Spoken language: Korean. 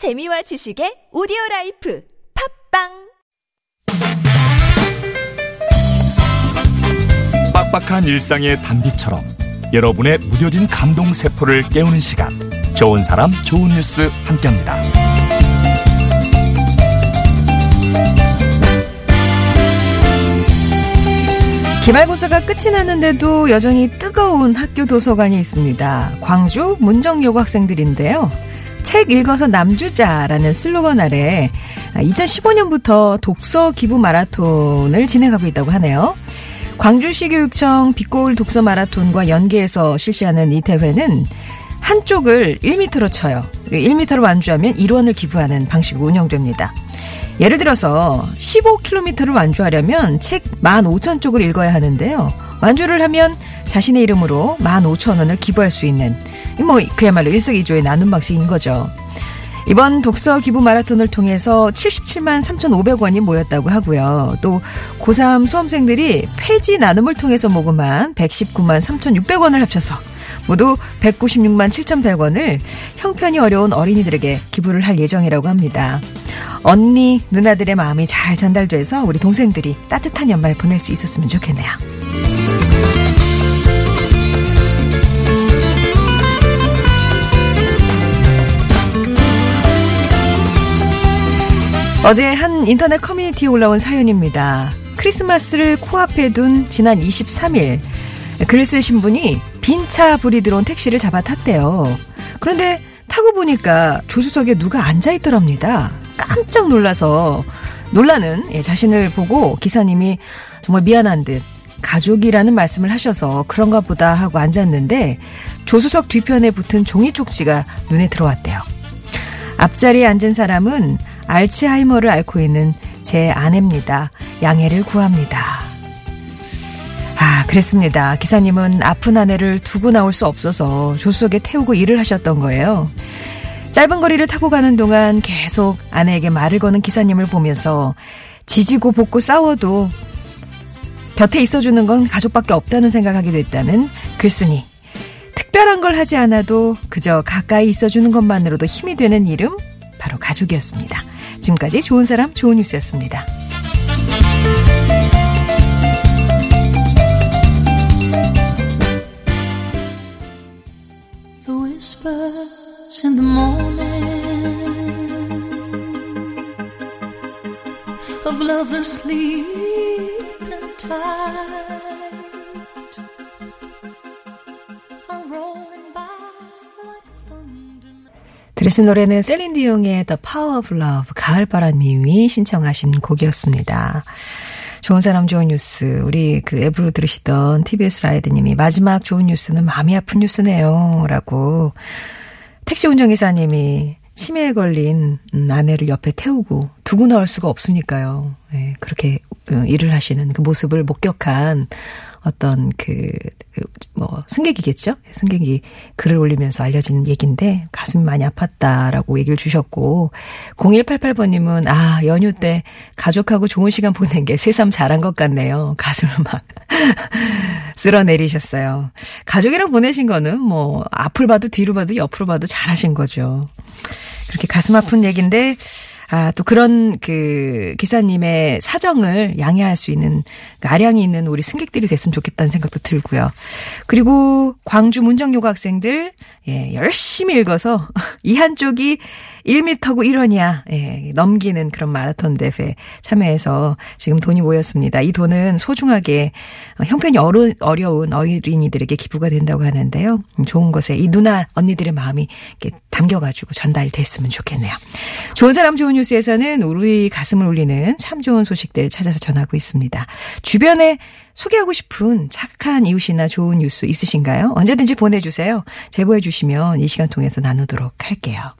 재미와 지식의 오디오 라이프 팟빵 빡빡한 일상의 단비처럼 여러분의 무뎌진 감동 세포를 깨우는 시간 좋은 사람 좋은 뉴스 함께합니다. 기말고사가 끝이 났는데도 여전히 뜨거운 학교 도서관이 있습니다. 광주 문정여고 학생들인데요. 책 읽어서 남주자라는 슬로건 아래 2015년부터 독서 기부 마라톤을 진행하고 있다고 하네요. 광주시 교육청 빛고울 독서 마라톤과 연계해서 실시하는 이 대회는 한쪽을 1m로 쳐요. 1m로 완주하면 1원을 기부하는 방식으로 운영됩니다. 예를 들어서 15km를 완주하려면 책 15,000쪽을 읽어야 하는데요. 완주를 하면 자신의 이름으로 15,000원을 기부할 수 있는 뭐 그야말로 일석이조의 나눔 방식인 거죠. 이번 독서 기부 마라톤을 통해서 77만 3,500원이 모였다고 하고요. 또 고3 수험생들이 폐지 나눔을 통해서 모금한 119만 3,600원을 합쳐서 모두 196만 7,100원을 형편이 어려운 어린이들에게 기부를 할 예정이라고 합니다. 언니, 누나들의 마음이 잘 전달돼서 우리 동생들이 따뜻한 연말 보낼 수 있었으면 좋겠네요. 어제 한 인터넷 커뮤니티에 올라온 사연입니다. 크리스마스를 코앞에 둔 지난 23일 글을 쓰신 분이 빈차 불이 들어온 택시를 잡아 탔대요. 그런데 타고 보니까 조수석에 누가 앉아 있더랍니다. 깜짝 놀라서 놀라는 예, 자신을 보고 기사님이 정말 미안한 듯 가족이라는 말씀을 하셔서 그런가 보다 하고 앉았는데 조수석 뒤편에 붙은 종이 쪽지가 눈에 들어왔대요. 앞자리에 앉은 사람은 알츠하이머를 앓고 있는 제 아내입니다. 양해를 구합니다. 아, 그랬습니다. 기사님은 아픈 아내를 두고 나올 수 없어서 조수석에 태우고 일을 하셨던 거예요. 짧은 거리를 타고 가는 동안 계속 아내에게 말을 거는 기사님을 보면서 지지고 볶고 싸워도 곁에 있어주는 건 가족밖에 없다는 생각하게 됐다는 글쓴이. 특별한 걸 하지 않아도 그저 가까이 있어주는 것만으로도 힘이 되는 이름 바로 가족이었습니다. 지금까지 좋은 사람 좋은 뉴스였습니다. In the morning of lovers sleeping tight are 들으신 노래는 셀린 디용의 The Power of Love 가을바람님이 신청하신 곡이었습니다. 좋은 사람 좋은 뉴스 우리 그 앱으로 들으시던 TBS 라이드님이 마지막 좋은 뉴스는 마음이 아픈 뉴스네요 라고 택시 운전기사님이 치매에 걸린 음, 아내를 옆에 태우고 두고 나올 수가 없으니까요. 예, 그렇게 어, 일을 하시는 그 모습을 목격한 어떤 그, 그, 뭐, 승객이겠죠? 승객이 글을 올리면서 알려진 얘기인데 가슴이 많이 아팠다라고 얘기를 주셨고, 0188번님은, 아, 연휴 때 가족하고 좋은 시간 보낸 게 새삼 잘한 것 같네요. 가슴을 막 쓸어내리셨어요. 가족이랑 보내신 거는 뭐, 앞을 봐도 뒤로 봐도 옆으로 봐도 잘하신 거죠. 그렇게 가슴 아픈 얘기인데, 아, 또 그런 그 기사님의 사정을 양해할 수 있는 그 아량이 있는 우리 승객들이 됐으면 좋겠다는 생각도 들고요. 그리고 광주 문정여고 학생들 예, 열심히 읽어서 이 한쪽이 1m고 1원이야. 예, 넘기는 그런 마라톤 대회 참여해서 지금 돈이 모였습니다. 이 돈은 소중하게 어, 형편이 어려, 어려운 어린이들에게 기부가 된다고 하는데요. 음, 좋은 것에 이 누나 언니들의 마음이 이렇게 담겨가지고 전달됐으면 좋겠네요. 좋은 사람 좋은 뉴스에서는 우리 가슴을 울리는 참 좋은 소식들 찾아서 전하고 있습니다. 주변에 소개하고 싶은 착한 이웃이나 좋은 뉴스 있으신가요? 언제든지 보내주세요. 제보해 주시면 이 시간 통해서 나누도록 할게요.